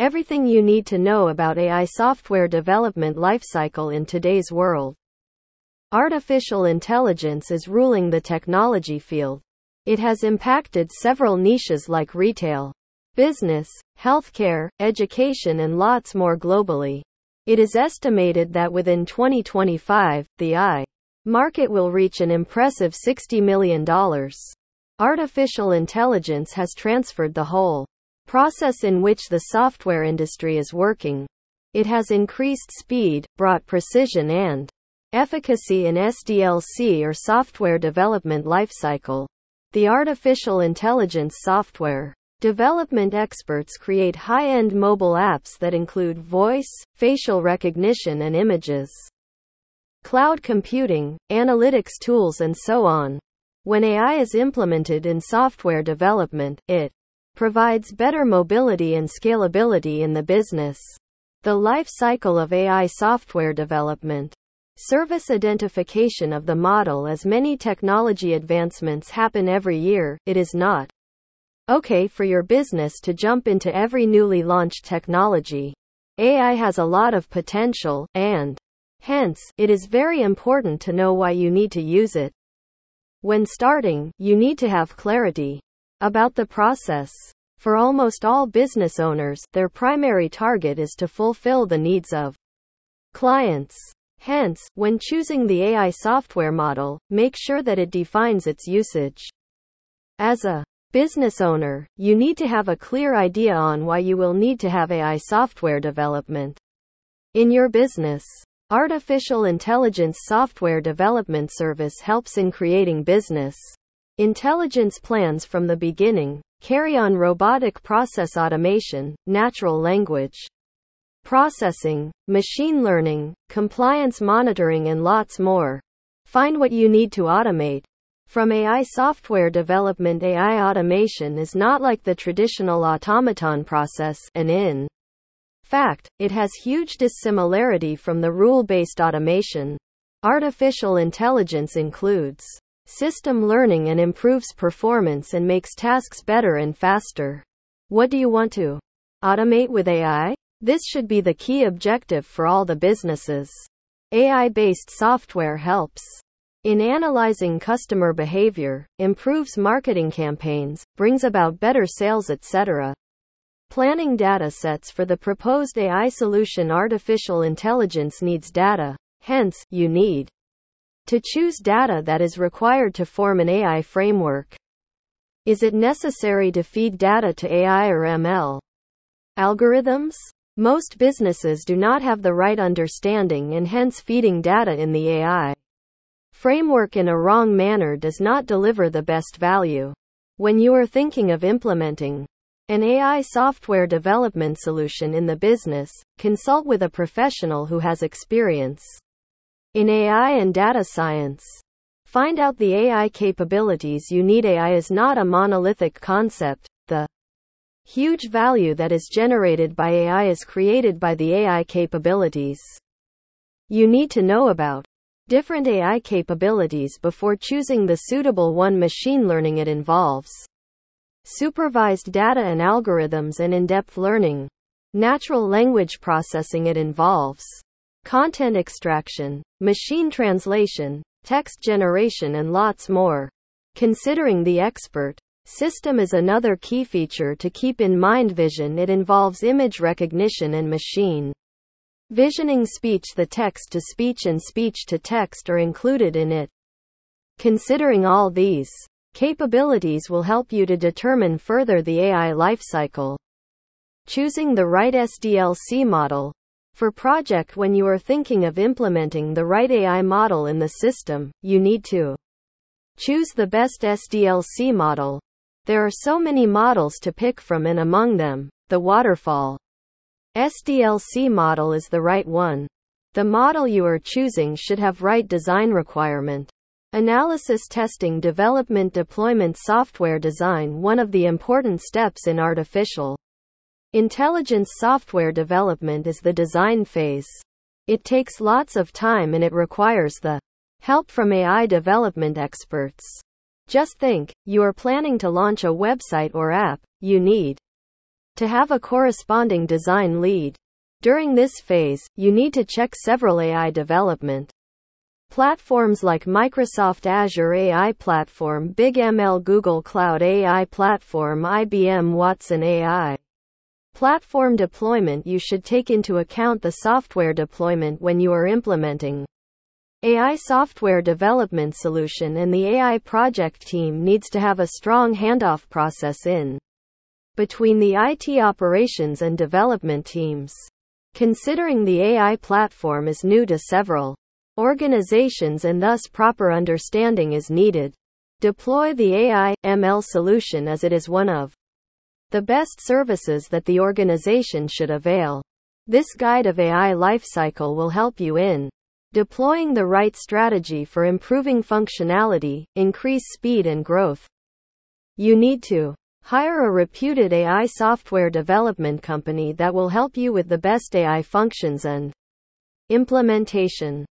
Everything you need to know about AI software development lifecycle in today's world. Artificial intelligence is ruling the technology field. It has impacted several niches like retail, business, healthcare, education, and lots more globally. It is estimated that within 2025, the AI market will reach an impressive $60 million. Artificial intelligence has transferred the whole process in which the software industry is working. It has increased speed, brought precision and efficacy in SDLC or software development lifecycle. The artificial intelligence software development experts create high-end mobile apps that include voice, facial recognition and images, cloud computing, analytics tools and so on. When AI is implemented in software development, it provides better mobility and scalability in the business. The life cycle of AI software development. Service identification of the model As many technology advancements happen every year, it is not okay for your business to jump into every newly launched technology. AI has a lot of potential, and hence, it is very important to know why you need to use it. When starting, you need to have clarity about the process. For almost all business owners, their primary target is to fulfill the needs of clients. Hence, when choosing the AI software model, make sure that it defines its usage. As a business owner, you need to have a clear idea on why you will need to have AI software development in your business. Artificial intelligence software development service helps in creating business intelligence plans from the beginning, carry on robotic process automation, natural language processing, machine learning, compliance monitoring, and lots more. Find what you need to automate. From AI software development, AI automation is not like the traditional automaton process, and in fact, it has huge dissimilarity from the rule based automation. Artificial intelligence includes System learning and improves performance and makes tasks better and faster. What do you want to automate with AI? This should be the key objective for all the businesses. AI based software helps in analyzing customer behavior, improves marketing campaigns, brings about better sales, etc. Planning data sets for the proposed AI solution. Artificial intelligence needs data, hence, you need to choose data that is required to form an AI framework. Is it necessary to feed data to AI or ML algorithms? Most businesses do not have the right understanding and hence feeding data in the AI framework in a wrong manner does not deliver the best value. When you are thinking of implementing an AI software development solution in the business, consult with a professional who has experience in AI and data science. Find out the AI capabilities you need. AI is not a monolithic concept. The huge value that is generated by AI is created by the AI capabilities you need to know about different AI capabilities before choosing the suitable one. Machine learning it involves supervised data and algorithms and in depth learning. Natural language processing it involves content extraction, machine translation, text generation, and lots more. Considering the expert system is another key feature to keep in mind. Vision it involves image recognition and machine visioning speech. The text to speech and speech to text are included in it. Considering all these capabilities will help you to determine further the AI lifecycle. Choosing the right SDLC model for project when you are thinking of implementing the right AI model in the system, you need to choose the best SDLC model. There are so many models to pick from and among them, the waterfall SDLC model is the right one. The model you are choosing should have right design requirement. Analysis testing development deployment software design one of the important steps in artificial Intelligence software development is the design phase. It takes lots of time and it requires the help from AI development experts. Just think, you are planning to launch a website or app, you need to have a corresponding design lead. During this phase, you need to check several AI development platforms like Microsoft Azure AI Platform, BigML Google Cloud AI Platform, IBM Watson AI platform deployment. You should take into account the software deployment when you are implementing AI software development solution and the AI project team needs to have a strong handoff process in between the IT operations and development teams. Considering the AI platform is new to several organizations and thus proper understanding is needed. Deploy the AI ML solution as it is one of the best services that the organization should avail. This guide of AI lifecycle will help you in deploying the right strategy for improving functionality, increase speed and growth. You need to hire a reputed AI software development company that will help you with the best AI functions and implementation.